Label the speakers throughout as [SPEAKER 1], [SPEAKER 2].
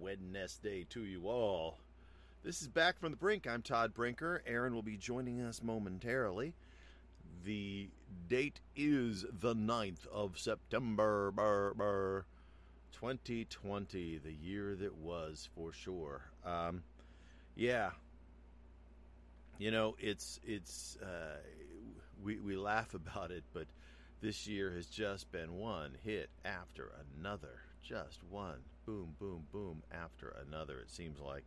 [SPEAKER 1] Wednesday to you all. This is Back from the Brink. I'm Todd Brinker. Aaron will be joining us momentarily. The date is the 9th of September, burr, burr, 2020, the year that was for sure. Um, yeah. You know, it's, it's, uh, we, we laugh about it, but this year has just been one hit after another. Just one boom, boom, boom after another. It seems like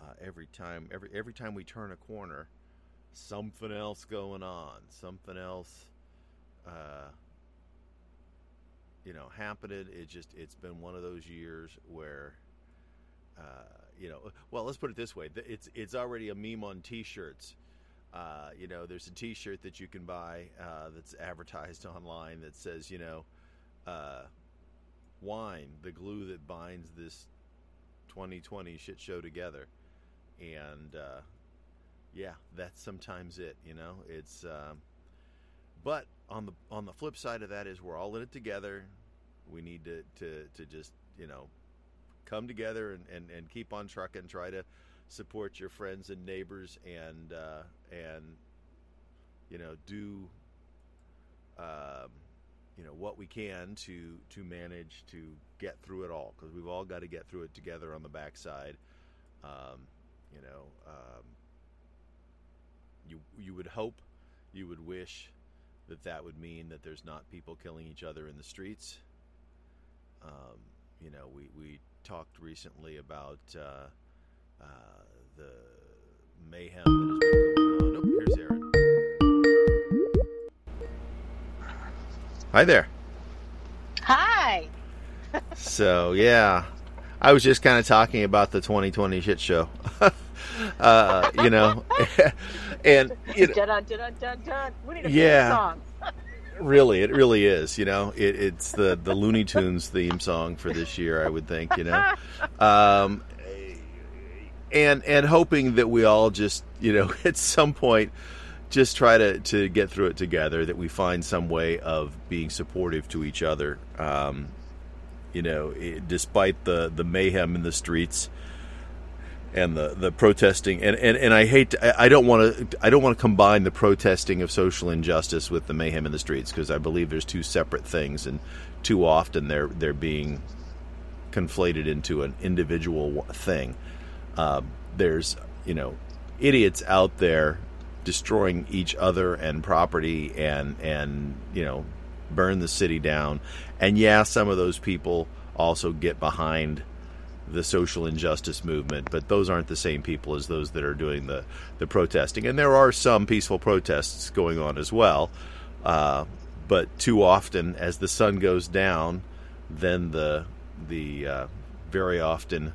[SPEAKER 1] uh, every time, every every time we turn a corner, something else going on, something else, uh, you know, happening. It just it's been one of those years where. Uh, you know, well, let's put it this way: it's it's already a meme on T-shirts. Uh, you know, there's a T-shirt that you can buy uh, that's advertised online that says, you know, uh, wine, the glue that binds this 2020 shit show together. And uh, yeah, that's sometimes it. You know, it's. Um, but on the on the flip side of that is we're all in it together. We need to to, to just you know come together and, and, and keep on trucking. Try to support your friends and neighbors and uh, and you know do. Um, you know what we can to to manage to get through it all because we've all got to get through it together on the backside. Um, you know, um, you you would hope, you would wish that that would mean that there's not people killing each other in the streets. Um, you know, we we talked recently about uh, uh, the mayhem that has been going on. Nope, here's Aaron. Hi there.
[SPEAKER 2] Hi.
[SPEAKER 1] so yeah, I was just kind of talking about the 2020 shit show. uh, you know, and you know,
[SPEAKER 2] dun, dun, dun, We need a
[SPEAKER 1] yeah,
[SPEAKER 2] song.
[SPEAKER 1] really, it really is. You know, it, it's the the Looney Tunes theme song for this year. I would think. You know, um, and and hoping that we all just you know at some point just try to, to get through it together, that we find some way of being supportive to each other. Um, you know, it, despite the, the mayhem in the streets and the, the protesting and, and, and I hate to, I don't want to I don't want to combine the protesting of social injustice with the mayhem in the streets because I believe there's two separate things and too often they're they're being conflated into an individual thing. Uh, there's you know idiots out there destroying each other and property and and you know burn the city down. And yeah, some of those people also get behind the social injustice movement, but those aren't the same people as those that are doing the, the protesting. And there are some peaceful protests going on as well. Uh, but too often, as the sun goes down, then the the uh, very often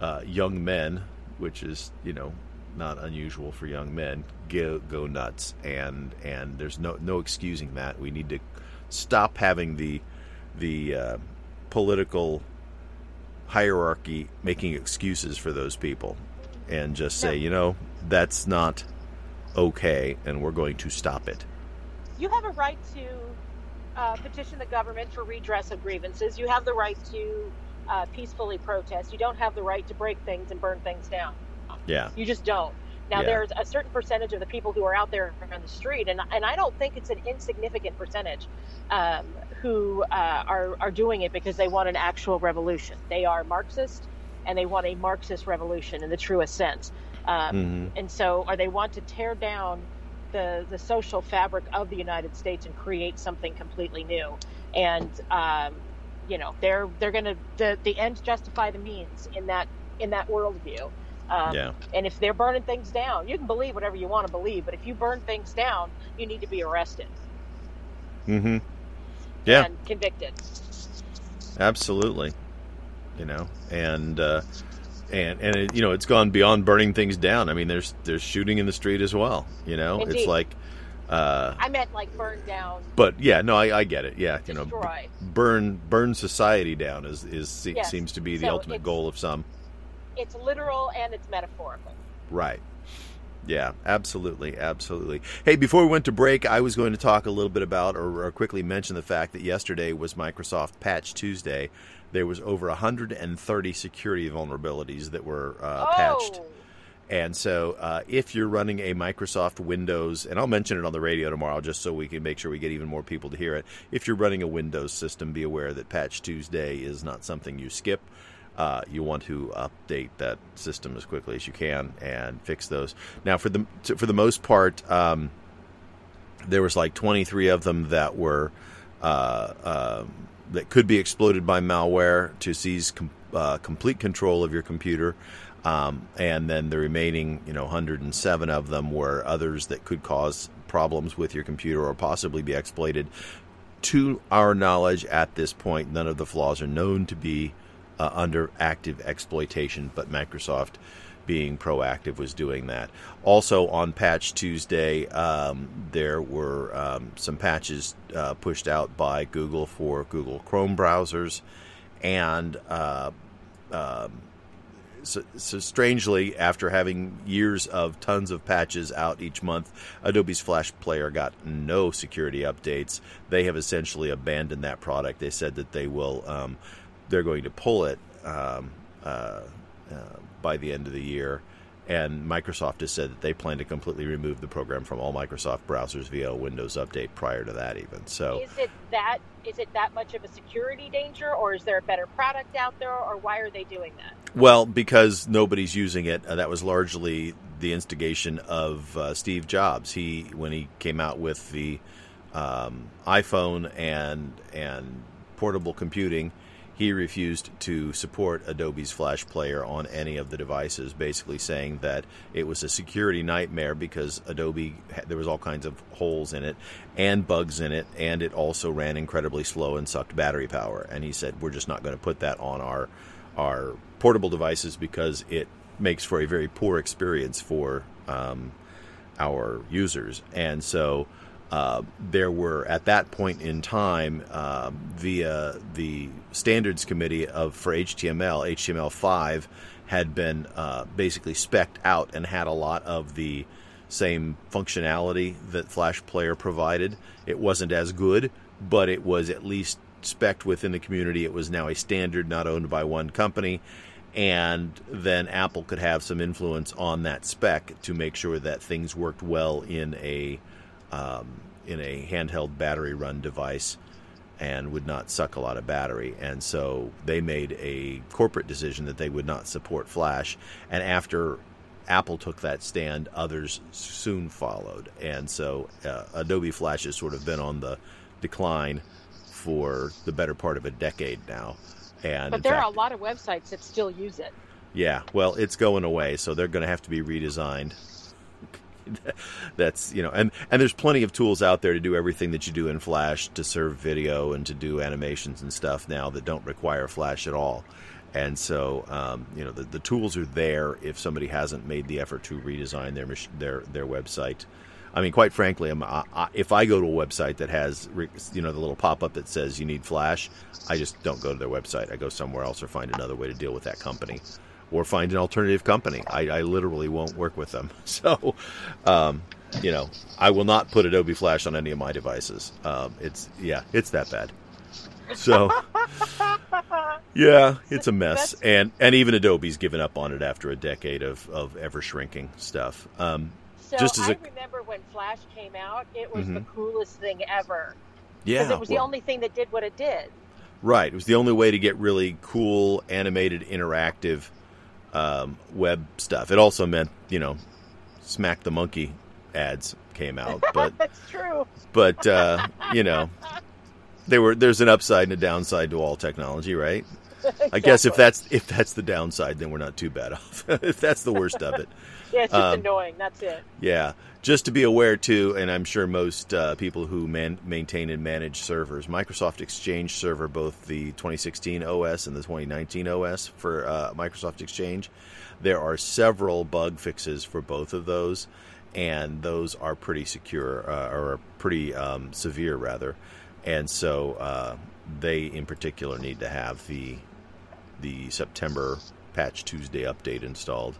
[SPEAKER 1] uh, young men, which is you know not unusual for young men, go go nuts, and and there's no no excusing that. We need to stop having the the uh, political hierarchy making excuses for those people, and just say, you know, that's not okay, and we're going to stop it.
[SPEAKER 2] You have a right to uh, petition the government for redress of grievances. You have the right to uh, peacefully protest. You don't have the right to break things and burn things down.
[SPEAKER 1] Yeah.
[SPEAKER 2] You just don't. Now, yeah. there's a certain percentage of the people who are out there on the street, and, and I don't think it's an insignificant percentage um, who uh, are, are doing it because they want an actual revolution. They are Marxist, and they want a Marxist revolution in the truest sense. Um, mm-hmm. And so, or they want to tear down the, the social fabric of the United States and create something completely new. And, um, you know, they're, they're going to, the, the ends justify the means in that, in that worldview. Um, yeah. And if they're burning things down, you can believe whatever you want to believe, but if you burn things down, you need to be arrested.
[SPEAKER 1] Mm-hmm. Yeah.
[SPEAKER 2] And convicted.
[SPEAKER 1] Absolutely. You know, and uh, and and it, you know, it's gone beyond burning things down. I mean, there's there's shooting in the street as well. You know,
[SPEAKER 2] Indeed.
[SPEAKER 1] it's like. Uh,
[SPEAKER 2] I meant like burn down.
[SPEAKER 1] But yeah, no, I, I get it. Yeah,
[SPEAKER 2] destroy.
[SPEAKER 1] you know, b- burn burn society down is is
[SPEAKER 2] yes.
[SPEAKER 1] seems to be the
[SPEAKER 2] so
[SPEAKER 1] ultimate goal of some
[SPEAKER 2] it's literal and it's metaphorical.
[SPEAKER 1] Right. Yeah, absolutely, absolutely. Hey, before we went to break, I was going to talk a little bit about, or, or quickly mention the fact that yesterday was Microsoft Patch Tuesday. There was over 130 security vulnerabilities that were uh,
[SPEAKER 2] oh.
[SPEAKER 1] patched. And so, uh, if you're running a Microsoft Windows, and I'll mention it on the radio tomorrow just so we can make sure we get even more people to hear it. If you're running a Windows system, be aware that Patch Tuesday is not something you skip. Uh, you want to update that system as quickly as you can and fix those. Now, for the for the most part, um, there was like 23 of them that were uh, uh, that could be exploited by malware to seize com- uh, complete control of your computer. Um, and then the remaining, you know, 107 of them were others that could cause problems with your computer or possibly be exploited. To our knowledge, at this point, none of the flaws are known to be uh, under active exploitation, but Microsoft, being proactive, was doing that. Also, on Patch Tuesday, um, there were um, some patches uh, pushed out by Google for Google Chrome browsers, and uh, um, so, so, strangely, after having years of tons of patches out each month, Adobe's Flash Player got no security updates. They have essentially abandoned that product. They said that they will, um, they're going to pull it um, uh, uh, by the end of the year. And Microsoft has said that they plan to completely remove the program from all Microsoft browsers via a Windows update prior to that, even. So,
[SPEAKER 2] is it that is it that much of a security danger, or is there a better product out there, or why are they doing that?
[SPEAKER 1] Well, because nobody's using it. Uh, that was largely the instigation of uh, Steve Jobs. He when he came out with the um, iPhone and and portable computing, he refused to support Adobe's Flash Player on any of the devices, basically saying that it was a security nightmare because Adobe there was all kinds of holes in it and bugs in it, and it also ran incredibly slow and sucked battery power. And he said, "We're just not going to put that on our our portable devices because it makes for a very poor experience for um, our users." And so. Uh, there were at that point in time uh, via the standards committee of for HTML, HTML5 had been uh, basically specced out and had a lot of the same functionality that Flash Player provided. It wasn't as good, but it was at least specced within the community. It was now a standard not owned by one company. And then Apple could have some influence on that spec to make sure that things worked well in a um, in a handheld battery run device and would not suck a lot of battery. And so they made a corporate decision that they would not support Flash. And after Apple took that stand, others soon followed. And so uh, Adobe Flash has sort of been on the decline for the better part of a decade now. And
[SPEAKER 2] but there
[SPEAKER 1] fact,
[SPEAKER 2] are a lot of websites that still use it.
[SPEAKER 1] Yeah, well, it's going away, so they're going to have to be redesigned. that's you know and and there's plenty of tools out there to do everything that you do in flash to serve video and to do animations and stuff now that don't require flash at all. And so um, you know the, the tools are there if somebody hasn't made the effort to redesign their their their website. I mean, quite frankly, I, I, if I go to a website that has, you know, the little pop-up that says you need Flash, I just don't go to their website. I go somewhere else or find another way to deal with that company or find an alternative company. I, I literally won't work with them. So, um, you know, I will not put Adobe Flash on any of my devices. Um, it's yeah, it's that bad. So, yeah, it's a mess, and and even Adobe's given up on it after a decade of of ever shrinking stuff. Um,
[SPEAKER 2] so
[SPEAKER 1] just as
[SPEAKER 2] I
[SPEAKER 1] a,
[SPEAKER 2] remember when Flash came out, it was
[SPEAKER 1] Mhm.
[SPEAKER 2] the coolest thing ever.
[SPEAKER 1] yeah,
[SPEAKER 2] Because it was the only thing that did what it did.
[SPEAKER 1] Right. It was the only way to get really cool, animated, interactive um, web stuff. It also meant, you know, Smack the Monkey ads came out, but
[SPEAKER 2] That's true.
[SPEAKER 1] but uh, you know, they were there's an upside and a downside to all technology, right? I guess if that's if that's the downside, then we're not too bad off. if that's the worst of it.
[SPEAKER 2] yeah, it's just
[SPEAKER 1] um,
[SPEAKER 2] annoying. That's it.
[SPEAKER 1] Yeah, just to be aware too, and I'm sure most uh, people who man- maintain and manage servers, Microsoft Exchange Server, both the 2016 OS and the 2019 OS for uh, Microsoft Exchange, there are several bug fixes for both of those, and those are pretty secure uh, or pretty um, severe rather, and so uh, they in particular need to have the the September Patch Tuesday update installed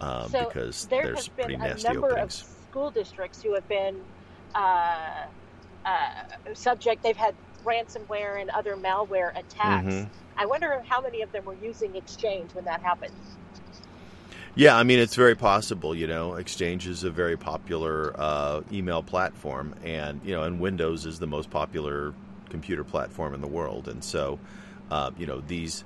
[SPEAKER 1] um,
[SPEAKER 2] So
[SPEAKER 1] because
[SPEAKER 2] there
[SPEAKER 1] there's pretty
[SPEAKER 2] a
[SPEAKER 1] nasty
[SPEAKER 2] number
[SPEAKER 1] openings.
[SPEAKER 2] of school districts who have been uh, uh, subject. They've had ransomware and other malware attacks.
[SPEAKER 1] Mhm.
[SPEAKER 2] I wonder how many of them were using Exchange when that happened.
[SPEAKER 1] Yeah, I mean it's very possible. You know, Exchange is a very popular uh, email platform, and you know, and Windows is the most popular computer platform in the world, and so uh, you know these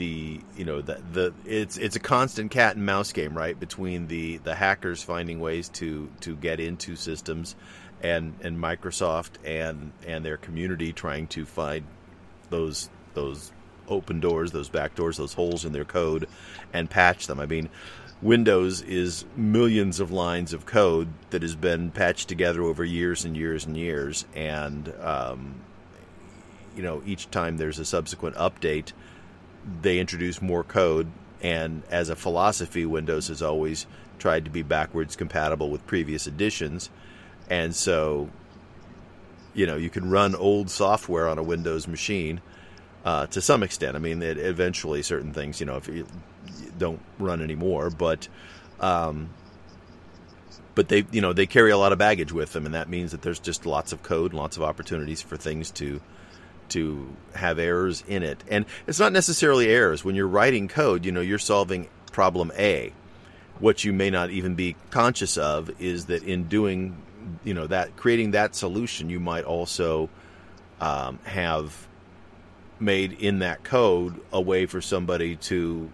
[SPEAKER 1] the you know the the it's it's a constant cat and mouse game, right? Between the the hackers finding ways to to get into systems, and and Microsoft and and their community trying to find those those open doors, those back doors, those holes in their code, and patch them. I mean, Windows is millions of lines of code that has been patched together over years and years and years, and um, you know each time there's a subsequent update, they introduce more code. And as a philosophy, Windows has always tried to be backwards compatible with previous editions, and so you know you can run old software on a Windows machine uh, to some extent. I mean, it, eventually certain things, you know, if you, you don't run anymore, but um, but they, you know, they carry a lot of baggage with them, and that means that there's just lots of code, lots of opportunities for things to to have errors in it. And it's not necessarily errors. When you're writing code, you know, you're solving problem A. What you may not even be conscious of is that in doing, you know, that creating that solution, you might also um, have made in that code a way for somebody to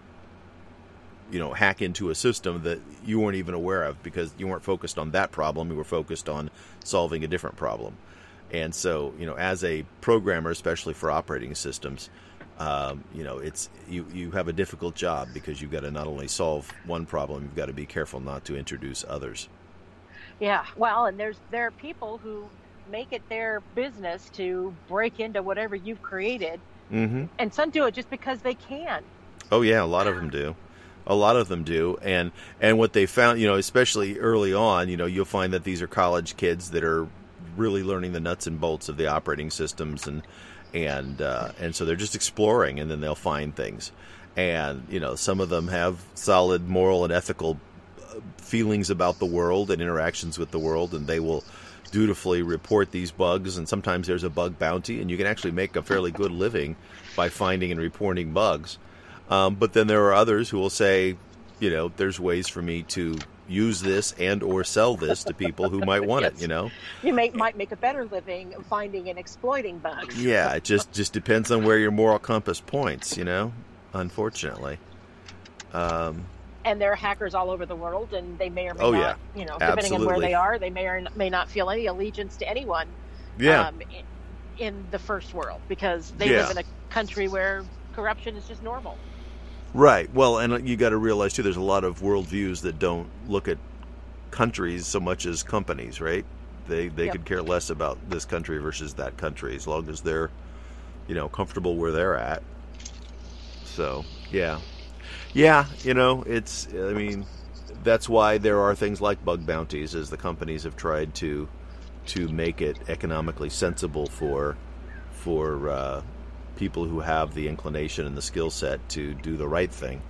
[SPEAKER 1] you know hack into a system that you weren't even aware of because you weren't focused on that problem you were focused on solving a different problem and so you know as a programmer especially for operating systems um, you know it's you you have a difficult job because you've got to not only solve one problem you've got to be careful not to introduce others
[SPEAKER 2] Yeah, well, and there's there are people who make it their business to break into whatever you've created,
[SPEAKER 1] mm-hmm.
[SPEAKER 2] and some do it just because they can.
[SPEAKER 1] Oh yeah, a lot of them do. A lot of them do, and and what they found, you know, especially early on, you know, you'll find that these are college kids that are really learning the nuts and bolts of the operating systems, and and uh, and so they're just exploring, and then they'll find things, and you know, some of them have solid moral and ethical uh, feelings about the world and interactions with the world, and they will dutifully report these bugs and sometimes there's a bug bounty and you can actually make a fairly good living by finding and reporting bugs. Um, but then there are others who will say you know there's ways for me to use this and or sell this to people who might want it you know
[SPEAKER 2] You may, might make a better living finding and exploiting bugs.
[SPEAKER 1] yeah it just just depends on where your moral compass points you know unfortunately um,
[SPEAKER 2] and there are hackers all over the world, and they may or may
[SPEAKER 1] Oh,
[SPEAKER 2] not,
[SPEAKER 1] yeah.
[SPEAKER 2] you know, depending on where they are, they may or may not feel any allegiance to anyone
[SPEAKER 1] yeah
[SPEAKER 2] um, in, in the first world because they
[SPEAKER 1] Yeah.
[SPEAKER 2] live in a country where corruption is just normal.
[SPEAKER 1] Right. Well, and you got to realize too, there's a lot of worldviews that don't look at countries so much as companies, right? They they
[SPEAKER 2] Yep.
[SPEAKER 1] could care less about this country versus that country as long as they're, you know, comfortable where they're at. So yeah, yeah. You know, it's. I mean, that's why there are things like bug bounties, as the companies have tried to to make it economically sensible for for uh, people who have the inclination and the skill set to do the right thing,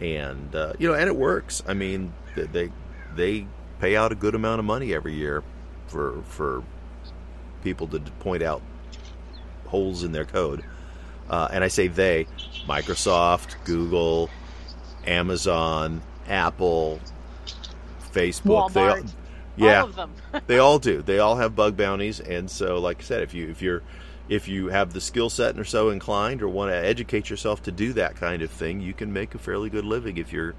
[SPEAKER 1] and uh, you know, and it works. I mean, they they pay out a good amount of money every year for for people to point out holes in their code. Uh, and I say they, Microsoft, Google, Amazon, Apple, Facebook. They all,
[SPEAKER 2] Walmart,
[SPEAKER 1] yeah,
[SPEAKER 2] all of them.
[SPEAKER 1] they all do. They all have bug bounties, and so, like I said, if you if you're if you have the skill set and are so inclined, or want to educate yourself to do that kind of thing, you can make a fairly good living if you're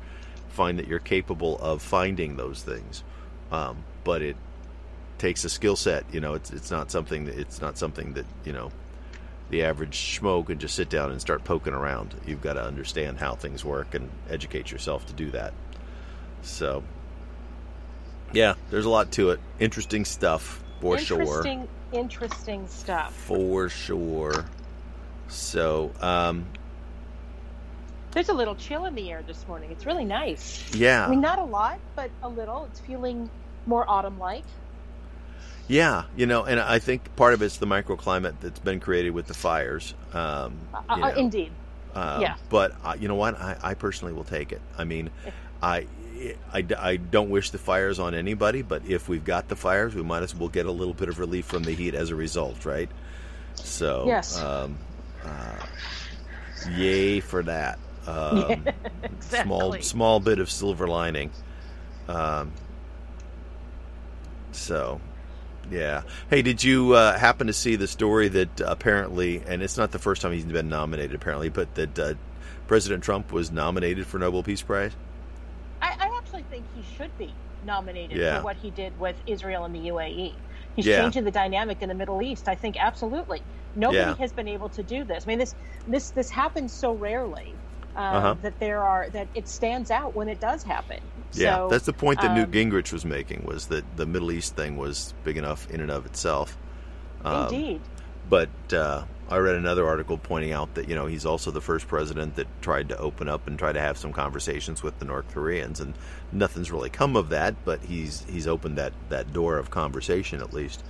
[SPEAKER 1] find that you're capable of finding those things. Um, but it takes a skill set. You know, it's it's not something that it's not something that you know the average schmo can just sit down and start poking around. You've got to understand how things work and educate yourself to do that. So, yeah, there's a lot to it. Interesting stuff for sure.
[SPEAKER 2] Interesting, stuff.
[SPEAKER 1] For sure. So, um,
[SPEAKER 2] There's a little chill in the air this morning. It's really nice.
[SPEAKER 1] yeah,
[SPEAKER 2] I mean, not a lot, but a little. It's feeling more autumn-like.
[SPEAKER 1] yeah, you know, and I think part of it's the microclimate that's been created with the fires. Um,
[SPEAKER 2] Uh, uh, indeed.
[SPEAKER 1] Uh,
[SPEAKER 2] Yeah.
[SPEAKER 1] But uh, you know what? I, I personally will take it. I mean, I, I, I don't wish the fires on anybody, but if we've got the fires, we might as well get a little bit of relief from the heat as a result, right? So,
[SPEAKER 2] Yes.
[SPEAKER 1] um, uh, yay for that. Um, Small,
[SPEAKER 2] exactly.
[SPEAKER 1] small bit of silver lining. Um, so, yeah. Hey, did you uh, happen to see the story that apparently, and it's not the first time he's been nominated, apparently, but that uh, President Trump was nominated for Nobel Peace Prize?
[SPEAKER 2] I, I actually think he should be nominated
[SPEAKER 1] Yeah.
[SPEAKER 2] for what he did with Israel and the UAE. He's
[SPEAKER 1] Yeah.
[SPEAKER 2] changing the dynamic in the Middle East. I think absolutely nobody
[SPEAKER 1] Yeah.
[SPEAKER 2] has been able to do this. I mean, this this this happens so rarely um,
[SPEAKER 1] Uh-huh.
[SPEAKER 2] that there are that it stands out when it does happen.
[SPEAKER 1] Yeah,
[SPEAKER 2] So,
[SPEAKER 1] that's the point that Newt
[SPEAKER 2] um,
[SPEAKER 1] Gingrich was making was that the Middle East thing was big enough in and of itself. Um,
[SPEAKER 2] Indeed.
[SPEAKER 1] But uh, I read another article pointing out that you know he's also the first president that tried to open up and try to have some conversations with the North Koreans, and nothing's really come of that. But he's he's opened that that door of conversation at least,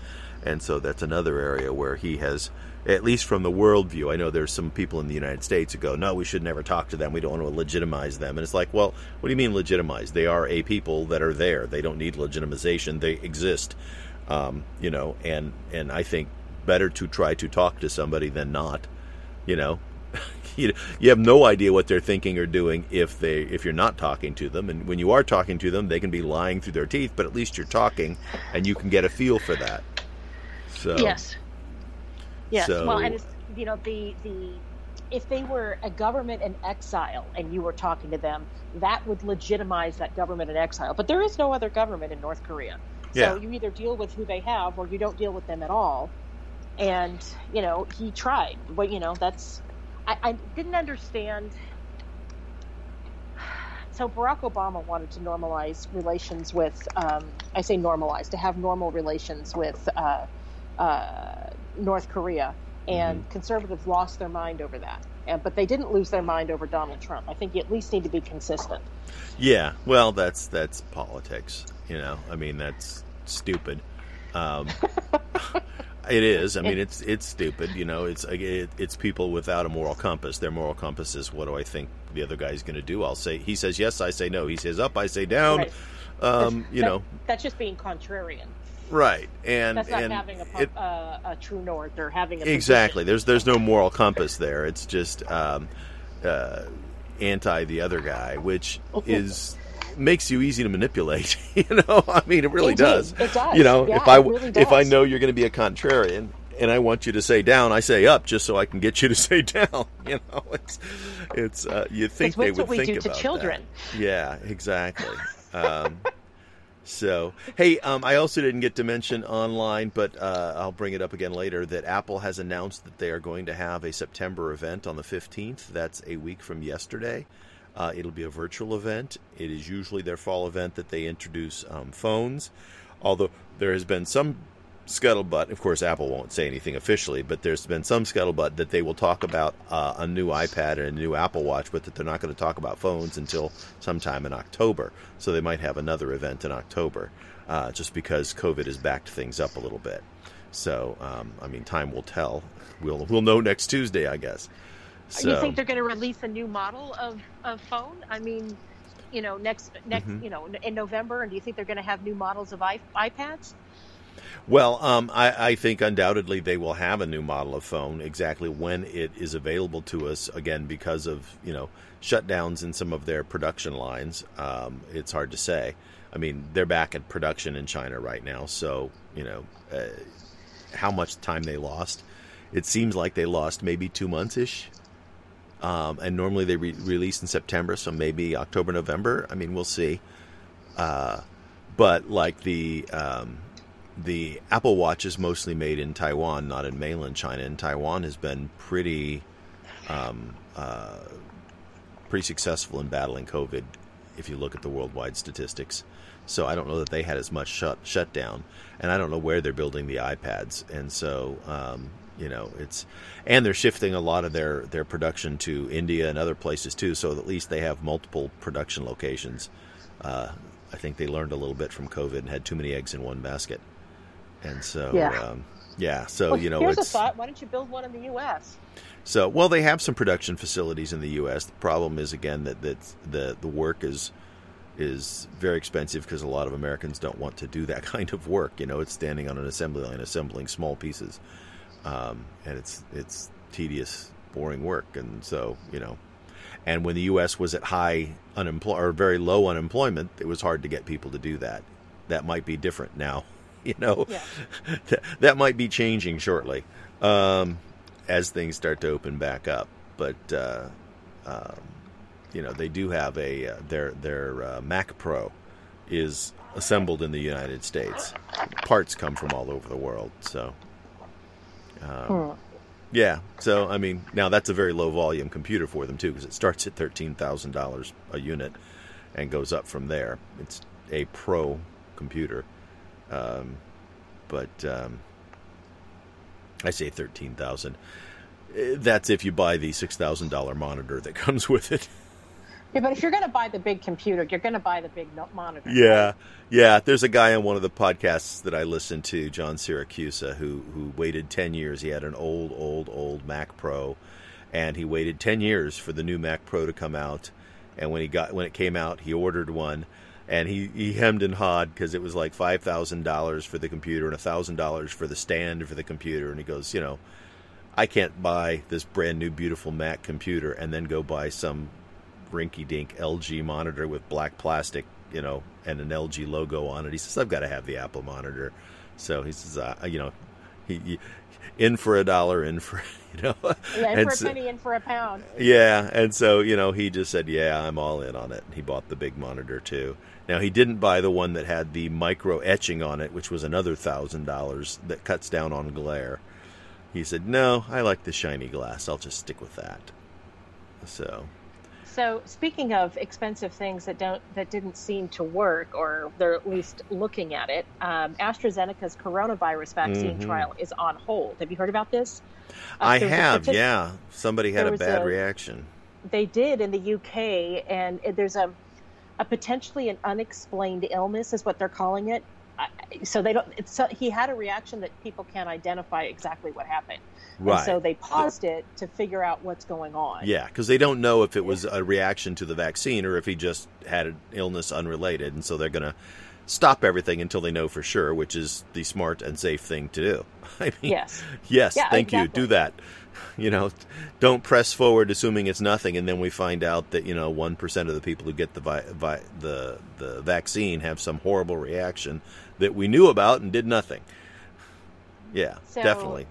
[SPEAKER 1] and so that's another area where he has. At least from the worldview, I know there's some people in the United States who go, "No, we should never talk to them. We don't want to legitimize them." And it's like, well, what do you mean legitimize? They are a people that are there. They don't need legitimization. They exist, um, you know. And and I think better to try to talk to somebody than not. You know, you you have no idea what they're thinking or doing if they if you're not talking to them, and when you are talking to them, they can be lying through their teeth, but at least you're talking, and you can get a feel for that. So
[SPEAKER 2] Yes. Yes.
[SPEAKER 1] So-
[SPEAKER 2] well, and it's, you know the the if they were a government in exile and you were talking to them, that would legitimize that government in exile. But there is no other government in North Korea. So
[SPEAKER 1] Yeah.
[SPEAKER 2] you either deal with who they have or you don't deal with them at all. And you know he tried, but you know that's I, I didn't understand. So Barack Obama wanted to normalize relations with, um, I say normalize, to have normal relations with uh, uh, North Korea, and conservatives lost their mind over that. And, but they didn't lose their mind over Donald Trump. I think you at least need to be consistent.
[SPEAKER 1] Yeah, well, that's that's politics. You know, I mean, that's stupid. Um, it is. I mean, it's it's stupid. You know, it's it, it's people without a moral compass. Their moral compass is what do I think the other guy's going to do? I'll say he says yes, I say no. He says up, I say down.
[SPEAKER 2] Right.
[SPEAKER 1] Um, you
[SPEAKER 2] That-
[SPEAKER 1] know,
[SPEAKER 2] that's just being contrarian.
[SPEAKER 1] right? And
[SPEAKER 2] That's not
[SPEAKER 1] and
[SPEAKER 2] having a,
[SPEAKER 1] it,
[SPEAKER 2] uh, a true north or having a
[SPEAKER 1] exactly.
[SPEAKER 2] position.
[SPEAKER 1] There's there's no moral compass there. It's just um, uh, anti the other guy, which is makes you easy to manipulate. you know, I mean, it really
[SPEAKER 2] Indeed,
[SPEAKER 1] does.
[SPEAKER 2] it does.
[SPEAKER 1] You know,
[SPEAKER 2] Yeah,
[SPEAKER 1] if I
[SPEAKER 2] really
[SPEAKER 1] if I know you're going to be a contrarian. And I want you to say down. I say up, just so I can get you to say down. You know, it's it's. Uh, you think they
[SPEAKER 2] what
[SPEAKER 1] would
[SPEAKER 2] we
[SPEAKER 1] think
[SPEAKER 2] do to
[SPEAKER 1] about
[SPEAKER 2] children.
[SPEAKER 1] That. Yeah, exactly. Um, so, hey, um, I also didn't get to mention online, but uh, I'll bring it up again later that Apple has announced that they are going to have a September event on the 15th. That's a week from yesterday. Uh, it'll be a virtual event. It is usually their fall event that they introduce um, phones, although there has been some scuttlebutt. Of course, Apple won't say anything officially, but there's been some scuttlebutt that they will talk about uh, a new iPad and a new Apple Watch, but that they're not going to talk about phones until sometime in October. So they might have another event in October, uh, just because COVID has backed things up a little bit. So, um, I mean, time will tell. We'll we'll know next Tuesday, I guess. So,
[SPEAKER 2] You think they're going to release a new model of, of phone? I mean, you know, next next
[SPEAKER 1] Mhm.
[SPEAKER 2] you know in November, and do you think they're going to have new models of iPads?
[SPEAKER 1] Well, um, I, I think undoubtedly they will have a new model of phone. Exactly when it is available to us, again, because of you know shutdowns in some of their production lines, um, it's hard to say. I mean, they're back at production in China right now, so you know uh, how much time they lost. It seems like they lost maybe two months ish. Um, and normally they re- release in September, so maybe October, November. I mean, we'll see. Uh, but like the um, the Apple Watch is mostly made in Taiwan, not in mainland China. And Taiwan has been pretty, um, uh, pretty successful in battling COVID. If you look at the worldwide statistics, so I don't know that they had as much shut shutdown, and I don't know where they're building the iPads. And so, um, you know, it's and they're shifting a lot of their their production to India and other places too. So at least they have multiple production locations. Uh, I think they learned a little bit from COVID and had too many eggs in one basket. And so,
[SPEAKER 2] Yeah.
[SPEAKER 1] um, yeah. So
[SPEAKER 2] Well,
[SPEAKER 1] you know,
[SPEAKER 2] here's a thought: Why don't you build one in the U.S.?
[SPEAKER 1] So, well, they have some production facilities in the U.S. The problem is again that that the the work is is very expensive because a lot of Americans don't want to do that kind of work. You know, it's standing on an assembly line assembling small pieces, um, and it's it's tedious, boring work. And so, you know, and when the U.S. was at high unemployment or very low unemployment, it was hard to get people to do that. That might be different now. You know,
[SPEAKER 2] Yeah.
[SPEAKER 1] that, that might be changing shortly um, as things start to open back up. But uh, um, you know, they do have a uh, their their uh, Mac Pro is assembled in the United States. Parts come from all over the world. So, um, yeah. So I mean, now that's a very low volume computer for them too, because it starts at thirteen thousand dollars a unit and goes up from there. It's a pro computer, um, but um, I say thirteen thousand. Eh, That's if you buy the six thousand dollar monitor that comes with it.
[SPEAKER 2] Yeah, but if you're going to buy the big computer, you're going to buy the big monitor.
[SPEAKER 1] Yeah, yeah. There's a guy on one of the podcasts that I listened to, John Siracusa, who who waited ten years. He had an old, old, old Mac Pro, and he waited ten years for the new Mac Pro to come out. And when he got when it came out, he ordered one, and he he hemmed and hawed because it was like five thousand dollars for the computer and thousand dollars for the stand for the computer. And he goes, you know, I can't buy this brand new beautiful Mac computer and then go buy some rinky-dink LG monitor with black plastic, you know, and an LG logo on it. He says, "I've got to have the Apple monitor." So he says, uh, "You know, he, he in for a dollar, in for you know."
[SPEAKER 2] Yeah, in
[SPEAKER 1] And
[SPEAKER 2] for a
[SPEAKER 1] so-
[SPEAKER 2] penny, in for a pound.
[SPEAKER 1] yeah, and so you know, he just said, "Yeah, I'm all in on it." He bought the big monitor too. Now he didn't buy the one that had the micro etching on it, which was another thousand dollars that cuts down on glare. He said, "No, I like the shiny glass. I'll just stick with that." So,
[SPEAKER 2] So speaking of expensive things that don't that didn't seem to work, or they're at least looking at it, um, AstraZeneca's coronavirus vaccine
[SPEAKER 1] Mhm.
[SPEAKER 2] trial is on hold. Have you heard about this? Uh,
[SPEAKER 1] I
[SPEAKER 2] there was a
[SPEAKER 1] have,
[SPEAKER 2] partic-
[SPEAKER 1] yeah. Somebody had a bad
[SPEAKER 2] a-
[SPEAKER 1] reaction.
[SPEAKER 2] They did in the UK, and it- there's a a potentially an unexplained illness is what they're calling it. So they don't. It's, so he had a reaction that people can't identify exactly what happened,
[SPEAKER 1] Right.
[SPEAKER 2] and so they paused it to figure out what's going on.
[SPEAKER 1] Yeah, because they don't know if it was a reaction to the vaccine or if he just had an illness unrelated, and so they're going to stop everything until they know for sure, which is the smart and safe thing to do. I mean,
[SPEAKER 2] Yes.
[SPEAKER 1] yes,
[SPEAKER 2] Yeah,
[SPEAKER 1] thank you. Do that. You know, don't press forward assuming it's nothing, and then we find out that you know one percent of the people who get the vi- vi- the the vaccine have some horrible reaction that we knew about and did nothing. Yeah,
[SPEAKER 2] So,
[SPEAKER 1] definitely.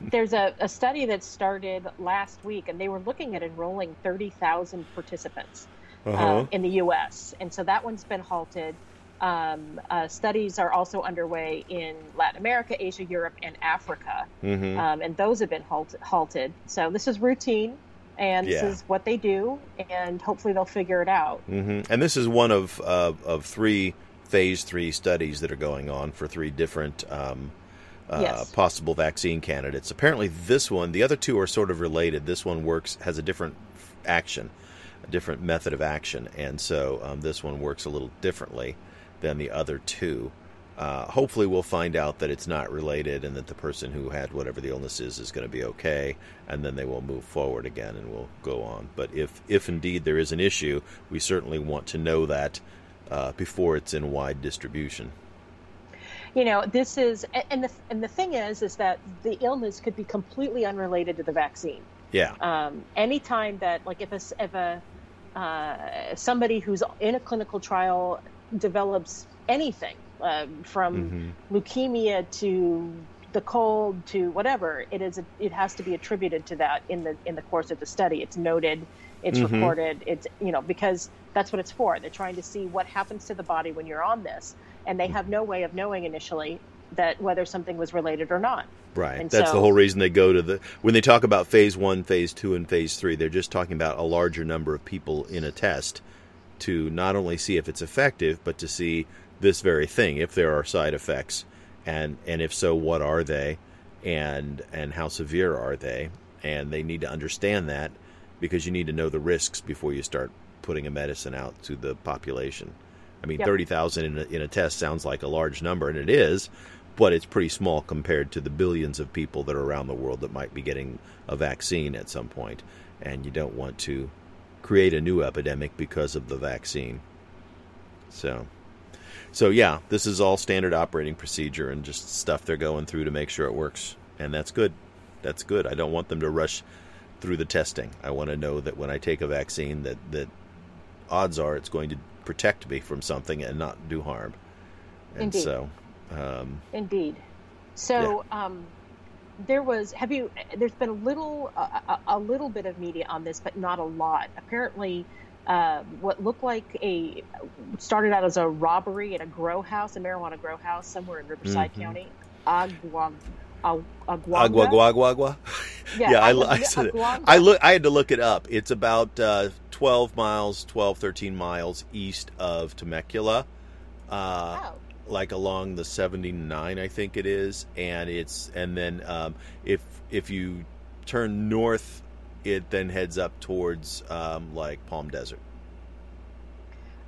[SPEAKER 2] There's a, a study that started last week, and they were looking at enrolling 30,000 participants
[SPEAKER 1] Uh-huh.
[SPEAKER 2] uh, in the U.S., and so that one's been halted. Um, uh, studies are also underway in Latin America, Asia, Europe, and Africa,
[SPEAKER 1] hmm
[SPEAKER 2] um, and those have been halt- halted. So this is routine, and this is what they do, and hopefully they'll figure it out.
[SPEAKER 1] hmm And this is one of uh, of three phase three studies that are going on for three different um, uh,
[SPEAKER 2] Yes.
[SPEAKER 1] possible vaccine candidates. Apparently, this one, the other two are sort of related. This one works has a different action, a different method of action, and so um, this one works a little differently than the other two. Uh, hopefully, we'll find out that it's not related and that the person who had whatever the illness is is going to be okay, and then they will move forward again and we'll go on. But if, if indeed there is an issue, we certainly want to know that uh, before it's in wide distribution.
[SPEAKER 2] you know this is and the and the thing is is that the illness could be completely unrelated to the vaccine
[SPEAKER 1] Yeah.
[SPEAKER 2] um, anytime that like if a, if a uh, somebody who's in a clinical trial develops anything um, from
[SPEAKER 1] Mhm.
[SPEAKER 2] leukemia to the cold to whatever it is it has to be attributed to that in the in the course of the study it's noted it's
[SPEAKER 1] Mhm.
[SPEAKER 2] recorded it's you know because that's what it's for they're trying to see what happens to the body when you're on this and they have no way of knowing initially that whether something was related or not
[SPEAKER 1] Right.
[SPEAKER 2] And
[SPEAKER 1] That's the whole reason they go to the when they talk about phase one, phase two, and phase three. They're just talking about a larger number of people in a test to not only see if it's effective, but to see this very thing, if there are side effects, and and if so, what are they, and and how severe are they, and they need to understand that because you need to know the risks before you start putting a medicine out to the population. I mean,
[SPEAKER 2] Yep.
[SPEAKER 1] thirty thousand in a, in a test sounds like a large number, and it is, but it's pretty small compared to the billions of people that are around the world that might be getting a vaccine at some point, and you don't want to create a new epidemic because of the vaccine. So, so yeah, this is all standard operating procedure and just stuff they're going through to make sure it works, and that's good. That's good. I don't want them to rush through the testing. I want to know that when I take a vaccine, that that odds are it's going to protect me from something and not do harm. And
[SPEAKER 2] Indeed.
[SPEAKER 1] so, um,
[SPEAKER 2] Indeed. So, um, there was. Have you? There's been a little, a, a little bit of media on this, but not a lot. Apparently, uh, what looked like a started out as a robbery at a grow house, a marijuana grow house somewhere in Riverside
[SPEAKER 1] Mhm.
[SPEAKER 2] County. Agua, Agua,
[SPEAKER 1] agua gua gua gua. Yeah, I, I said it. I look. I had to look it up. It's about uh, 12 miles, 12, 13 miles east of Temecula, uh,
[SPEAKER 2] Oh,
[SPEAKER 1] like along the 79, I think it is. And it's and then um, if if you turn north, it then heads up towards um, like Palm Desert.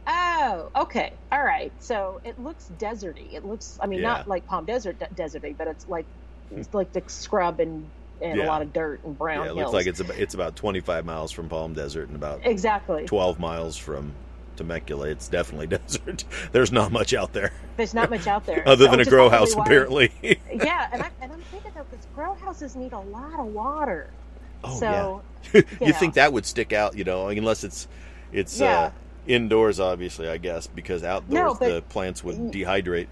[SPEAKER 2] Oh, okay. All right. So it looks deserty. It looks, I mean,
[SPEAKER 1] Yeah.
[SPEAKER 2] not like Palm Desert de- deserty, but it's like it's like the scrub and and a lot of dirt and brown
[SPEAKER 1] yeah, it
[SPEAKER 2] hills.
[SPEAKER 1] looks like it's about, it's about 25 miles from Palm Desert and about
[SPEAKER 2] exactly.
[SPEAKER 1] 12 miles from Temecula. It's definitely desert. There's not much out there
[SPEAKER 2] There's not much out there,
[SPEAKER 1] other
[SPEAKER 2] So
[SPEAKER 1] than a grow house,
[SPEAKER 2] why-
[SPEAKER 1] apparently.
[SPEAKER 2] Yeah, and, I, and I'm thinking though, because grow houses need a lot of water.
[SPEAKER 1] oh
[SPEAKER 2] so
[SPEAKER 1] yeah.
[SPEAKER 2] you
[SPEAKER 1] you think that would stick out, you know, unless it's it's uh, indoors, obviously, I guess, because outdoors
[SPEAKER 2] but-
[SPEAKER 1] the plants would dehydrate.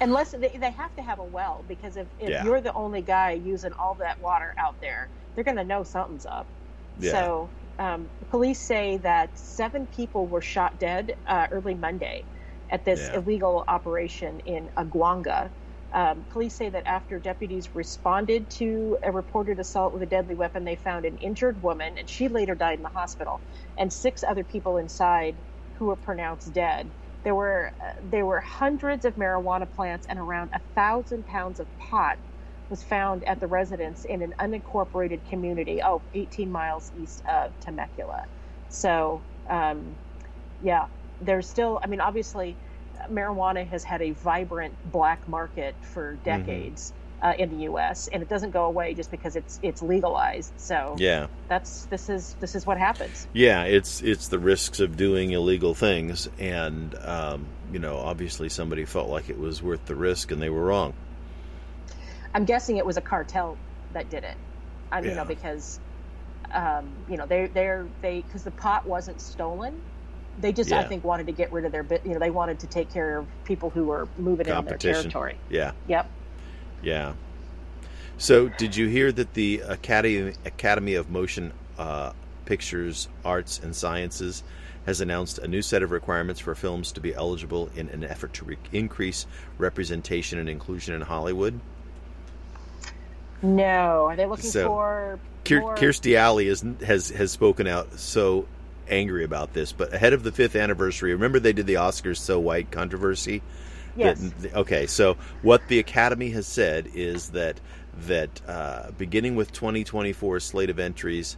[SPEAKER 2] unless they, they have to have a well, because if, if
[SPEAKER 1] Yeah.
[SPEAKER 2] you're the only guy using all that water out there, they're going to know something's up.
[SPEAKER 1] Yeah.
[SPEAKER 2] So, um, police say that seven people were shot dead uh, early Monday at this
[SPEAKER 1] Yeah.
[SPEAKER 2] illegal operation in Aguanga. Um, police say that after deputies responded to a reported assault with a deadly weapon, they found an injured woman, and she later died in the hospital, and six other people inside who were pronounced dead. There were uh, there were hundreds of marijuana plants and around a thousand pounds of pot was found at the residence in an unincorporated community, oh, 18 miles east of Temecula. So, um, yeah, there's still, I mean, obviously, marijuana has had a vibrant black market for decades uh, in the U.S., and it doesn't go away just because it's it's legalized. So
[SPEAKER 1] Yeah,
[SPEAKER 2] that's this is this is what happens.
[SPEAKER 1] yeah, it's it's the risks of doing illegal things, and um, you know, obviously, somebody felt like it was worth the risk, and they were wrong.
[SPEAKER 2] I'm guessing it was a cartel that did it. I mean, you know, because um, you know they they're they because the pot wasn't stolen. They just I think wanted to get rid of their bit. You know, they wanted to take care of people who were moving in their
[SPEAKER 1] Competition.
[SPEAKER 2] territory.
[SPEAKER 1] Yeah,
[SPEAKER 2] Yep.
[SPEAKER 1] yeah. So, did you hear that the Academy Academy of Motion uh, Pictures Arts and Sciences has announced a new set of requirements for films to be eligible in an effort to re- increase representation and inclusion in Hollywood?
[SPEAKER 2] No, are they looking
[SPEAKER 1] So,
[SPEAKER 2] for more?
[SPEAKER 1] Kirstie Alley is, has has spoken out so angry about this, but ahead of the fifth anniversary, remember they did the Oscars so white controversy.
[SPEAKER 2] yes.
[SPEAKER 1] That- okay, so what the Academy has said is that that uh, beginning with 2024 slate of entries,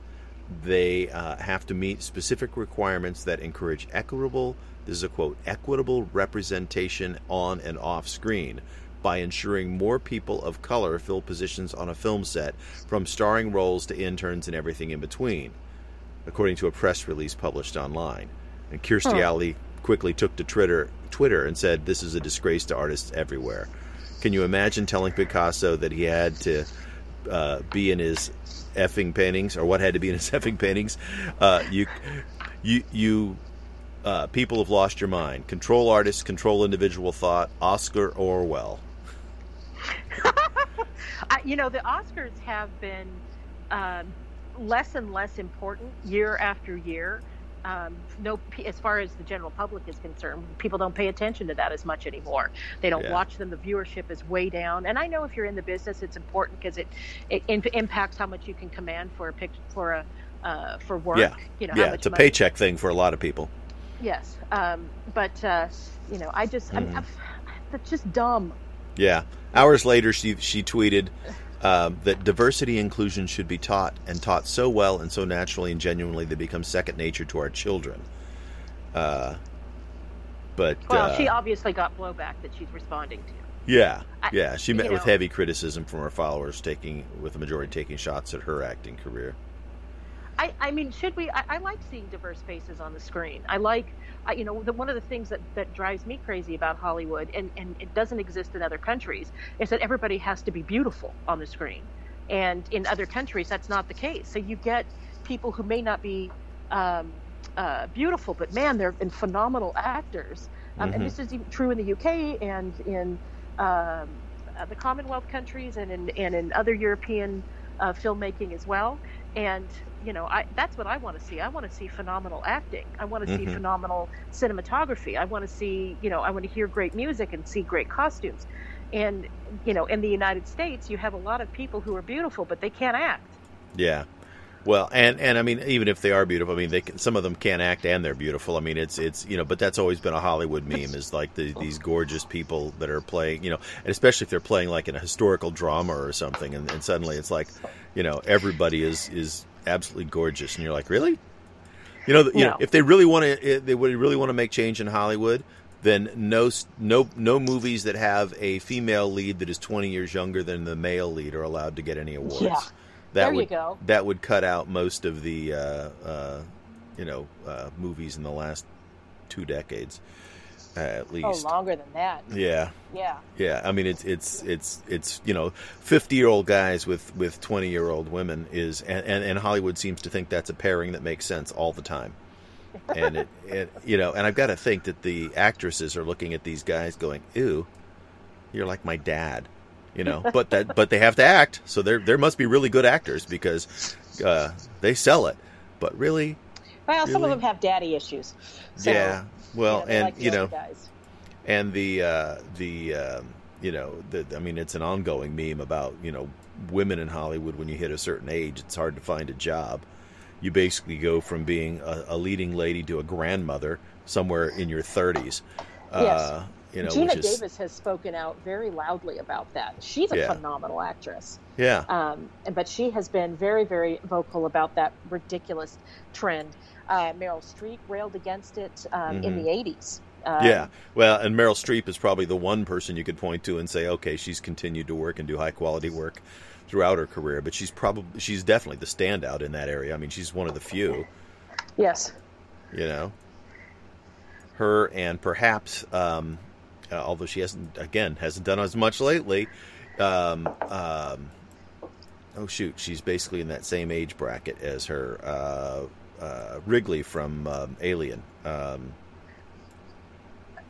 [SPEAKER 1] they uh, have to meet specific requirements that encourage equitable. This is a quote: equitable representation on and off screen by ensuring more people of color fill positions on a film set, from starring roles to interns and everything in between, according to a press release published online. And Kirstie
[SPEAKER 2] Huh.
[SPEAKER 1] Alley quickly took to Twitter, Twitter and said, "This is a disgrace to artists everywhere." Can you imagine telling Picasso that he had to uh, be in his effing paintings, or what had to be in his effing paintings? Uh, you, you, you. Uh, people have lost your mind. Control artists, control individual thought. Oscar Orwell.
[SPEAKER 2] I, you know, the Oscars have been um, less and less important year after year. Um, no, as far as the general public is concerned, people don't pay attention to that as much anymore. They don't
[SPEAKER 1] Yeah.
[SPEAKER 2] watch them. The viewership is way down. And I know if you're in the business, it's important because it it in, impacts how much you can command for a pic, for a uh, for work.
[SPEAKER 1] Yeah.
[SPEAKER 2] You know, how
[SPEAKER 1] yeah, it's a
[SPEAKER 2] money-
[SPEAKER 1] paycheck thing for a lot of people.
[SPEAKER 2] Yes, um, but uh, you know, I just I'm,
[SPEAKER 1] Mhm.
[SPEAKER 2] I'm, that's just dumb.
[SPEAKER 1] Yeah. Hours later, she she tweeted um, that diversity inclusion should be taught and taught so well and so naturally and genuinely they become second nature to our children. Uh, but
[SPEAKER 2] Well,
[SPEAKER 1] uh,
[SPEAKER 2] she obviously got blowback that she's responding to.
[SPEAKER 1] Yeah, yeah. She met with
[SPEAKER 2] know-
[SPEAKER 1] heavy criticism from her followers, taking with the majority taking shots at her acting career.
[SPEAKER 2] I, I mean, should we? I, I like seeing diverse faces on the screen. I like, I, you know, the, one of the things that, that drives me crazy about Hollywood, and, and it doesn't exist in other countries, is that everybody has to be beautiful on the screen. And in other countries, that's not the case. So you get people who may not be um, uh, beautiful, but man, they're in phenomenal actors. Um,
[SPEAKER 1] Mhm.
[SPEAKER 2] And this is even true in the UK and in um, uh, the Commonwealth countries and in, and in other European uh, filmmaking as well. And you know, I, that's what I want to see. I want to see phenomenal acting. I want to see
[SPEAKER 1] Mhm.
[SPEAKER 2] phenomenal cinematography. I want to see, you know, I want to hear great music and see great costumes. And you know, in the United States, you have a lot of people who are beautiful, but they can't act.
[SPEAKER 1] Yeah. Well, and and I mean, even if they are beautiful, I mean, they can, some of them can't act and they're beautiful. I mean, it's it's you know, but that's always been a Hollywood meme is like the, these gorgeous people that are playing, you know, and especially if they're playing like in a historical drama or something, and, and suddenly it's like, you know, everybody is is absolutely gorgeous, and you're like, really? You know, you know, if they really want to, they would really want to make change in Hollywood. Then no, no, no movies that have a female lead that is 20 years younger than the male lead are allowed to get any awards.
[SPEAKER 2] Yeah.
[SPEAKER 1] That
[SPEAKER 2] there
[SPEAKER 1] would
[SPEAKER 2] you go.
[SPEAKER 1] that would cut out most of the uh, uh, you know uh, movies in the last two decades uh, at
[SPEAKER 2] Oh,
[SPEAKER 1] least.
[SPEAKER 2] longer than that.
[SPEAKER 1] yeah,
[SPEAKER 2] Yeah.
[SPEAKER 1] yeah. I mean, it's it's it's it's you know, fifty year old guys with with twenty year old women is and, and and Hollywood seems to think that's a pairing that makes sense all the time. And it, it you know, and I've got to think that the actresses are looking at these guys going, "Ew, you're like my dad." You know, but that but they have to act, so there there must be really good actors because uh, they sell it. But really,
[SPEAKER 2] Well, some of them have daddy issues. So,
[SPEAKER 1] yeah. Well,
[SPEAKER 2] you know,
[SPEAKER 1] and
[SPEAKER 2] like
[SPEAKER 1] you know,
[SPEAKER 2] guys.
[SPEAKER 1] and the uh, the um, you know the I mean it's an ongoing meme about you know women in Hollywood when you hit a certain age it's hard to find a job. You basically go from being a, a leading lady to a grandmother somewhere in your 30s. Uh, you know, Geena is
[SPEAKER 2] Davis has spoken out very loudly about that. She's a
[SPEAKER 1] Yeah.
[SPEAKER 2] phenomenal actress.
[SPEAKER 1] yeah,
[SPEAKER 2] Um, and- but she has been very, very vocal about that ridiculous trend. Uh, Meryl Streep railed against it um, in
[SPEAKER 1] Mhm.
[SPEAKER 2] the 80s. Um,
[SPEAKER 1] yeah. Well, and Meryl Streep is probably the one person you could point to and say, okay, she's continued to work and do high quality work throughout her career, but she's probably she's definitely the standout in that area. I mean, she's one of the few.
[SPEAKER 2] Yes.
[SPEAKER 1] you know her and perhaps um, uh, although she hasn't again hasn't done as much lately um, um, oh shoot she's basically in that same age bracket as her uh, uh, Ripley from um, Alien um,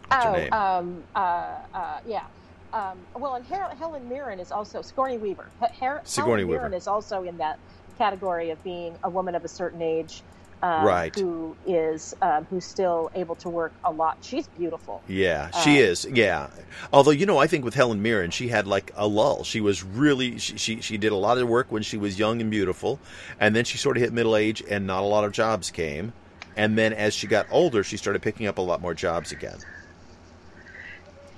[SPEAKER 1] what's her
[SPEAKER 2] oh,
[SPEAKER 1] name
[SPEAKER 2] Um, uh, uh, yeah. Um, well, and Her- Helen Mirren is also Sigourney Weaver. Her-
[SPEAKER 1] Sigourney
[SPEAKER 2] Helen
[SPEAKER 1] Weaver.
[SPEAKER 2] Mirren is also in that category of being a woman of a certain age, um,
[SPEAKER 1] Right.
[SPEAKER 2] Who is um, who's still able to work a lot. She's beautiful.
[SPEAKER 1] Yeah, she
[SPEAKER 2] Uh,
[SPEAKER 1] is. Yeah, although you know, I think with Helen Mirren, she had like a lull. She was really she, she she did a lot of work when she was young and beautiful, and then she sort of hit middle age, and not a lot of jobs came. And then as she got older, she started picking up a lot more jobs again.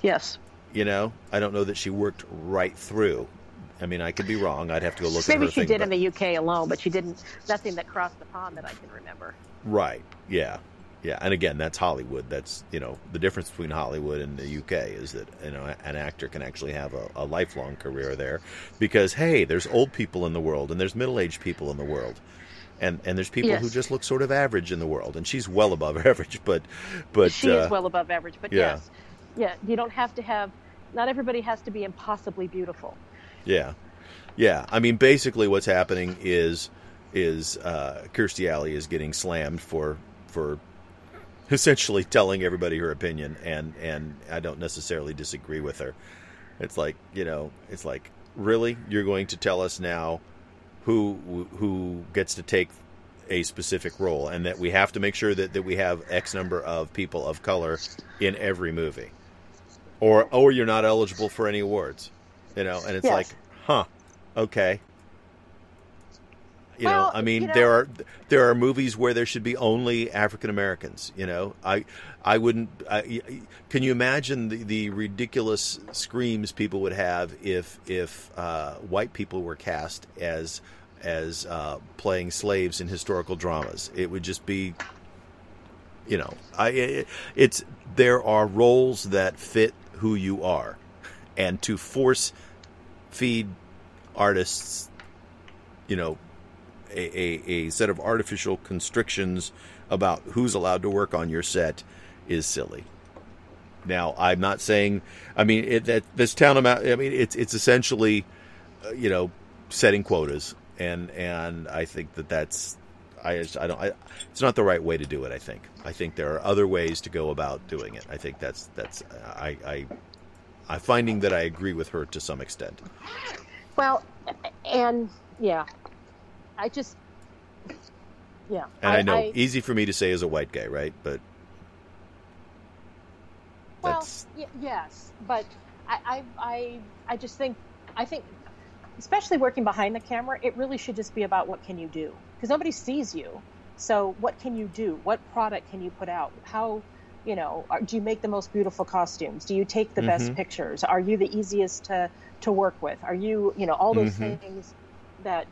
[SPEAKER 2] Yes.
[SPEAKER 1] You know, I don't know that she worked right through. I mean, I could be wrong. I'd have to go look at
[SPEAKER 2] Maybe
[SPEAKER 1] her
[SPEAKER 2] she
[SPEAKER 1] thing.
[SPEAKER 2] did
[SPEAKER 1] but-
[SPEAKER 2] in the UK alone, but she didn't. Nothing that crossed the pond that I can remember.
[SPEAKER 1] Right. Yeah. Yeah. And again, that's Hollywood. That's you know the difference between Hollywood and the UK is that you know an actor can actually have a, a lifelong career there, because hey, there's old people in the world and there's middle aged people in the world, and and there's people who just look sort of average in the world, and she's well above average, but but
[SPEAKER 2] she
[SPEAKER 1] uh,
[SPEAKER 2] is well above average, but
[SPEAKER 1] yeah.
[SPEAKER 2] yes, yeah, you don't have to have. Not everybody has to be impossibly beautiful.
[SPEAKER 1] Yeah, yeah. I mean, basically, what's happening is is uh, Kirstie Alley is getting slammed for for essentially telling everybody her opinion, and and I don't necessarily disagree with her. It's like you know, it's like really, you're going to tell us now who who gets to take a specific role, and that we have to make sure that, that we have X number of people of color in every movie, or or you're not eligible for any awards, you know. And it's
[SPEAKER 2] Yes.
[SPEAKER 1] like, huh, okay. You know, I mean,
[SPEAKER 2] you know-
[SPEAKER 1] there are there are movies where there should be only African Americans. You know, I I wouldn't. I, can you imagine the, the ridiculous screams people would have if if uh, white people were cast as as uh, playing slaves in historical dramas? It would just be, you know, I it, it's there are roles that fit who you are, and to force feed artists, you know, a, a, a set of artificial constrictions about who's allowed to work on your set is silly. Now, I'm not saying. I mean, it, that this town amount. I mean, it's it's essentially, uh, you know, setting quotas, and and I think that that's. I, I don't. I, it's not the right way to do it. I think. I think there are other ways to go about doing it. I think that's that's. I I. I'm finding that I agree with her to some extent.
[SPEAKER 2] Well, and yeah, I just. Yeah.
[SPEAKER 1] And I, I know I, easy for me to say as a white guy, right? But
[SPEAKER 2] well, y- yes, but I, I, I, I just think, I think, especially working behind the camera, it really should just be about what can you do because nobody sees you. So what can you do? What product can you put out? How, you know, are, do you make the most beautiful costumes? Do you take the mm-hmm. best pictures? Are you the easiest to to work with? Are you, you know, all those mm-hmm. things that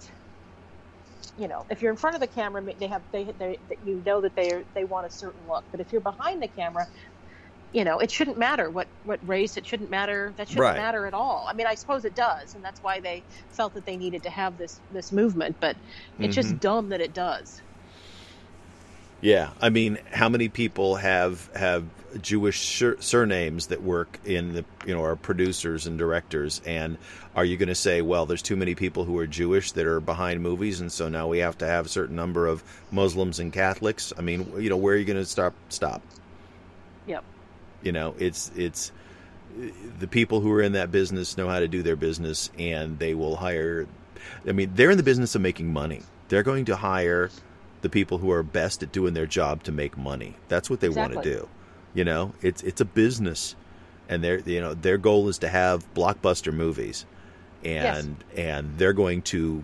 [SPEAKER 2] you know, if you're in front of the camera, they have they, they, you know that they they want a certain look. But if you're behind the camera, you know, it shouldn't matter what, what race, it shouldn't matter, that shouldn't right. matter at all. I mean, I suppose it does, and that's why they felt that they needed to have this, this movement, but it's mm-hmm. just dumb that it does.
[SPEAKER 1] Yeah, I mean, how many people have have Jewish sur- surnames that work in the you know are producers and directors? And are you going to say, well, there's too many people who are Jewish that are behind movies, and so now we have to have a certain number of Muslims and Catholics? I mean, you know, where are you going to stop? Stop.
[SPEAKER 2] Yep.
[SPEAKER 1] You know, it's it's the people who are in that business know how to do their business, and they will hire. I mean, they're in the business of making money. They're going to hire the people who are best at doing their job to make money. That's what they exactly. want to do. You know, it's it's a business, and their you know their goal is to have blockbuster movies, and yes. and they're going to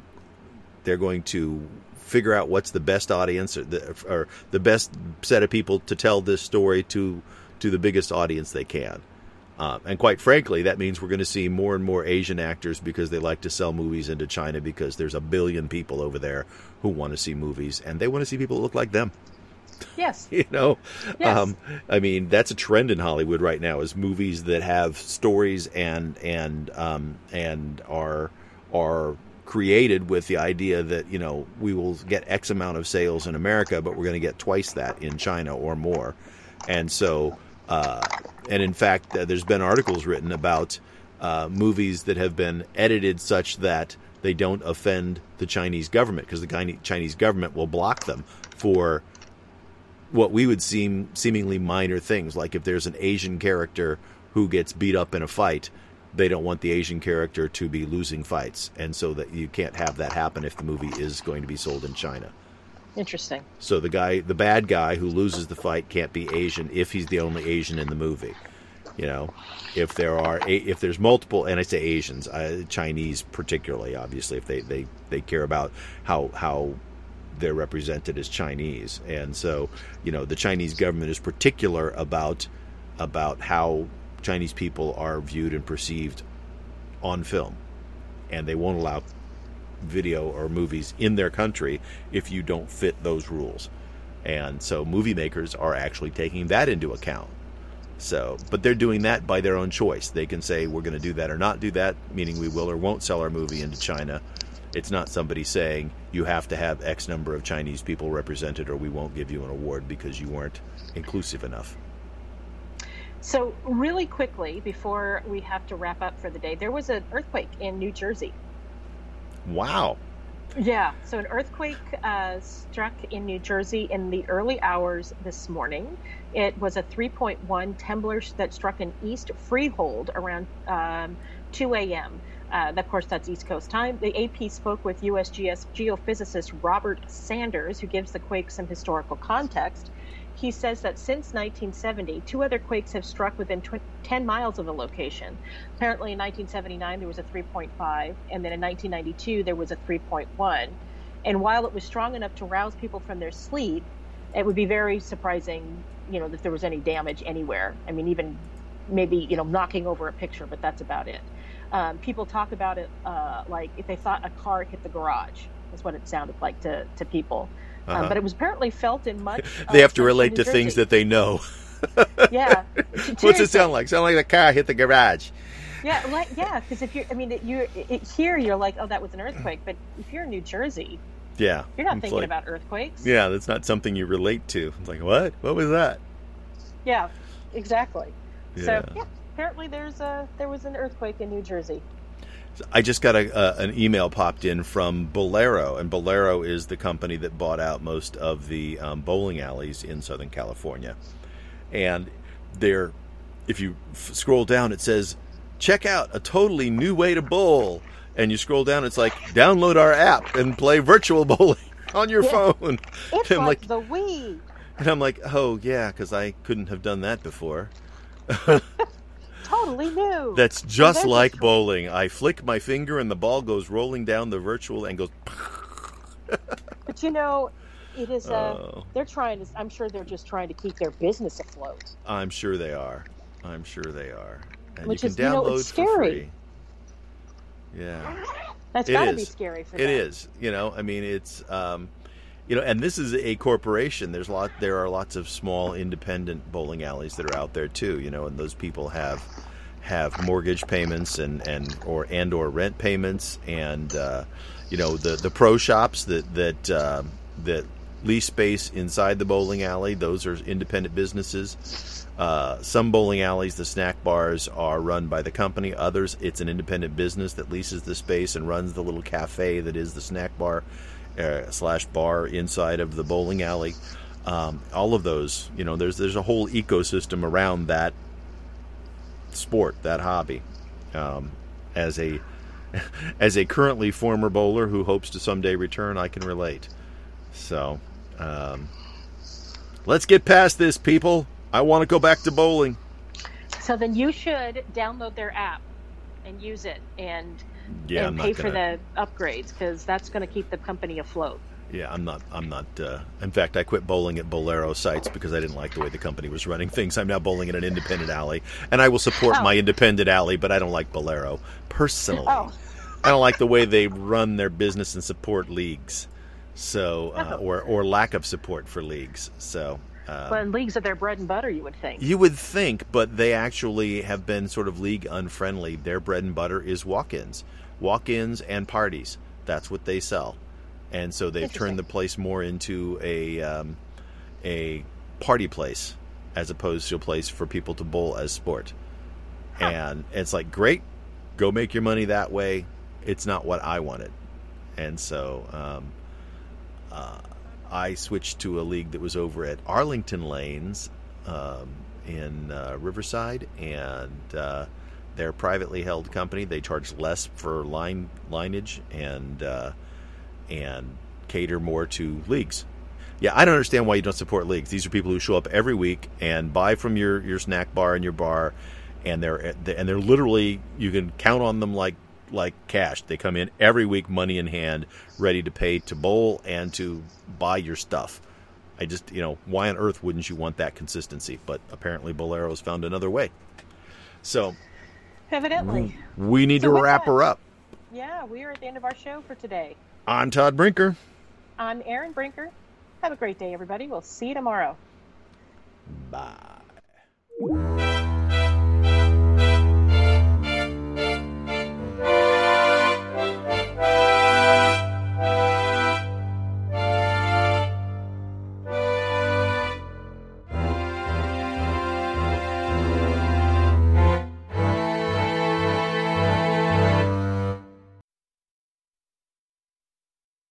[SPEAKER 1] they're going to figure out what's the best audience or the, or the best set of people to tell this story to to the biggest audience they can. Uh, and quite frankly, that means we're going to see more and more Asian actors because they like to sell movies into China because there's a billion people over there who want to see movies and they want to see people that look like them.
[SPEAKER 2] Yes.
[SPEAKER 1] you know,
[SPEAKER 2] yes. Um,
[SPEAKER 1] I mean, that's a trend in Hollywood right now is movies that have stories and and um, and are are created with the idea that you know we will get X amount of sales in America, but we're going to get twice that in China or more, and so uh, and in fact, uh, there's been articles written about uh, movies that have been edited such that they don't offend the Chinese government because the Chinese government will block them for what we would seem seemingly minor things, like if there's an Asian character who gets beat up in a fight, they don't want the Asian character to be losing fights, and so that you can't have that happen if the movie is going to be sold in China.
[SPEAKER 2] Interesting.
[SPEAKER 1] So the guy, the bad guy who loses the fight, can't be Asian if he's the only Asian in the movie. You know, if there are if there's multiple, and I say Asians, uh, Chinese particularly, obviously, if they, they, they care about how how they're represented as Chinese, and so you know the Chinese government is particular about about how Chinese people are viewed and perceived on film, and they won't allow video or movies in their country if you don't fit those rules. And so movie makers are actually taking that into account. So, but they're doing that by their own choice. They can say we're going to do that or not do that, meaning we will or won't sell our movie into China. It's not somebody saying you have to have X number of Chinese people represented or we won't give you an award because you weren't inclusive enough.
[SPEAKER 2] So, really quickly, before we have to wrap up for the day, there was an earthquake in New Jersey.
[SPEAKER 1] Wow.
[SPEAKER 2] Yeah, so an earthquake uh, struck in New Jersey in the early hours this morning. It was a 3.1 Temblor that struck in East Freehold around um, 2 a.m. Uh, of course, that's East Coast time. The AP spoke with USGS geophysicist Robert Sanders, who gives the quake some historical context he says that since 1970, two other quakes have struck within tw- 10 miles of the location. Apparently, in 1979, there was a 3.5, and then in 1992, there was a 3.1. And while it was strong enough to rouse people from their sleep, it would be very surprising, you know, if there was any damage anywhere. I mean, even maybe, you know, knocking over a picture, but that's about it. Um, people talk about it uh, like if they thought a car hit the garage, is what it sounded like to, to people. Uh-huh. Um, but it was apparently felt in much.
[SPEAKER 1] they have to relate to things that they know.
[SPEAKER 2] yeah.
[SPEAKER 1] What's it sound like? Sound like the car hit the garage.
[SPEAKER 2] Yeah, like yeah, because if you're, I mean, you here you're like, oh, that was an earthquake, but if you're in New Jersey,
[SPEAKER 1] yeah,
[SPEAKER 2] you're not thinking
[SPEAKER 1] like-
[SPEAKER 2] about earthquakes.
[SPEAKER 1] Yeah, that's not something you relate to. It's like, what? What was that?
[SPEAKER 2] Yeah, exactly.
[SPEAKER 1] Yeah.
[SPEAKER 2] So yeah, apparently there's a there was an earthquake in New Jersey.
[SPEAKER 1] I just got a, uh, an email popped in from Bowlero, and Bowlero is the company that bought out most of the um, bowling alleys in Southern California. And there, if you f- scroll down, it says, "Check out a totally new way to bowl." And you scroll down, it's like, "Download our app and play virtual bowling on your
[SPEAKER 2] Yeah.
[SPEAKER 1] phone."
[SPEAKER 2] It's like- the Wii.
[SPEAKER 1] And I'm like, "Oh yeah, because I couldn't have done that before."
[SPEAKER 2] Totally new.
[SPEAKER 1] That's just like
[SPEAKER 2] just-
[SPEAKER 1] bowling. I flick my finger and the ball goes rolling down the virtual and goes.
[SPEAKER 2] but you know, it is. Uh,
[SPEAKER 1] Oh,
[SPEAKER 2] they're trying to. I'm sure they're just trying to keep their business afloat.
[SPEAKER 1] I'm sure they are. I'm sure they are. And
[SPEAKER 2] Which
[SPEAKER 1] you
[SPEAKER 2] is,
[SPEAKER 1] can
[SPEAKER 2] you know,
[SPEAKER 1] download
[SPEAKER 2] it's
[SPEAKER 1] for
[SPEAKER 2] scary.
[SPEAKER 1] free. Yeah,
[SPEAKER 2] That's got to be scary for
[SPEAKER 1] it
[SPEAKER 2] them.
[SPEAKER 1] is. You know, I mean, it's um, you know, and this is a corporation. There's lot. There are lots of small independent bowling alleys that are out there too. You know, and those people have have mortgage payments and and or and or rent payments and uh, you know the the pro shops that that um that lease space inside the bowling alley. Those are independent businesses. Uh, some bowling alleys, the snack bars, are run by the company. Others, it's an independent business that leases the space and runs the little cafe that is the snack bar uh, slash bar inside of the bowling alley. Um, all of those, you know, there's there's a whole ecosystem around that sport, that hobby. Um, as a as a currently former bowler who hopes to someday return, I can relate. So, um, let's get past this, people. I want to go back to bowling.
[SPEAKER 2] So then you should download their app and use it and
[SPEAKER 1] Yeah, I'm
[SPEAKER 2] and
[SPEAKER 1] not
[SPEAKER 2] pay
[SPEAKER 1] gonna.
[SPEAKER 2] for the upgrades because that's going to keep the company afloat.
[SPEAKER 1] Yeah, I'm not. I'm not. Uh, in fact, I quit bowling at Bowlero sites because I didn't like the way the company was running things. I'm now bowling at an independent alley, and I will support
[SPEAKER 2] Oh.
[SPEAKER 1] my independent alley, but I don't like Bowlero personally.
[SPEAKER 2] Oh.
[SPEAKER 1] I don't like the way they run their business and support leagues, so uh,
[SPEAKER 2] Oh.
[SPEAKER 1] or or lack of support for leagues. So. Um,
[SPEAKER 2] Well, and leagues are their bread and butter, you would think.
[SPEAKER 1] you would think, but they actually have been sort of league unfriendly. Their bread and butter is walk-ins, walk-ins and parties. That's what they sell, and so they've turned the place more into a um, a party place as opposed to a place for people to bowl as sport.
[SPEAKER 2] Huh.
[SPEAKER 1] And it's like, great, go make your money that way. It's not what I wanted, and so um, uh, I switched to a league that was over at Arlington Lanes um, in uh, Riverside, and uh, they're a privately held company. They charge less for line lineage and uh, and cater more to leagues. Yeah, I don't understand why you don't support leagues. These are people who show up every week and buy from your, your snack bar and your bar, and they're and they're literally you can count on them like like cash. They come in every week, money in hand, ready to pay to bowl and to buy your stuff. I just you know why on earth wouldn't you want that consistency? But apparently Bowlero's found another way. So
[SPEAKER 2] Evidently.
[SPEAKER 1] we need
[SPEAKER 2] So
[SPEAKER 1] to wrap
[SPEAKER 2] that-
[SPEAKER 1] her up.
[SPEAKER 2] Yeah, we are at the end of our show for today.
[SPEAKER 1] I'm Todd Brinker.
[SPEAKER 2] I'm Aaron Brinker. Have a great day, everybody. We'll see you tomorrow.
[SPEAKER 1] Bye.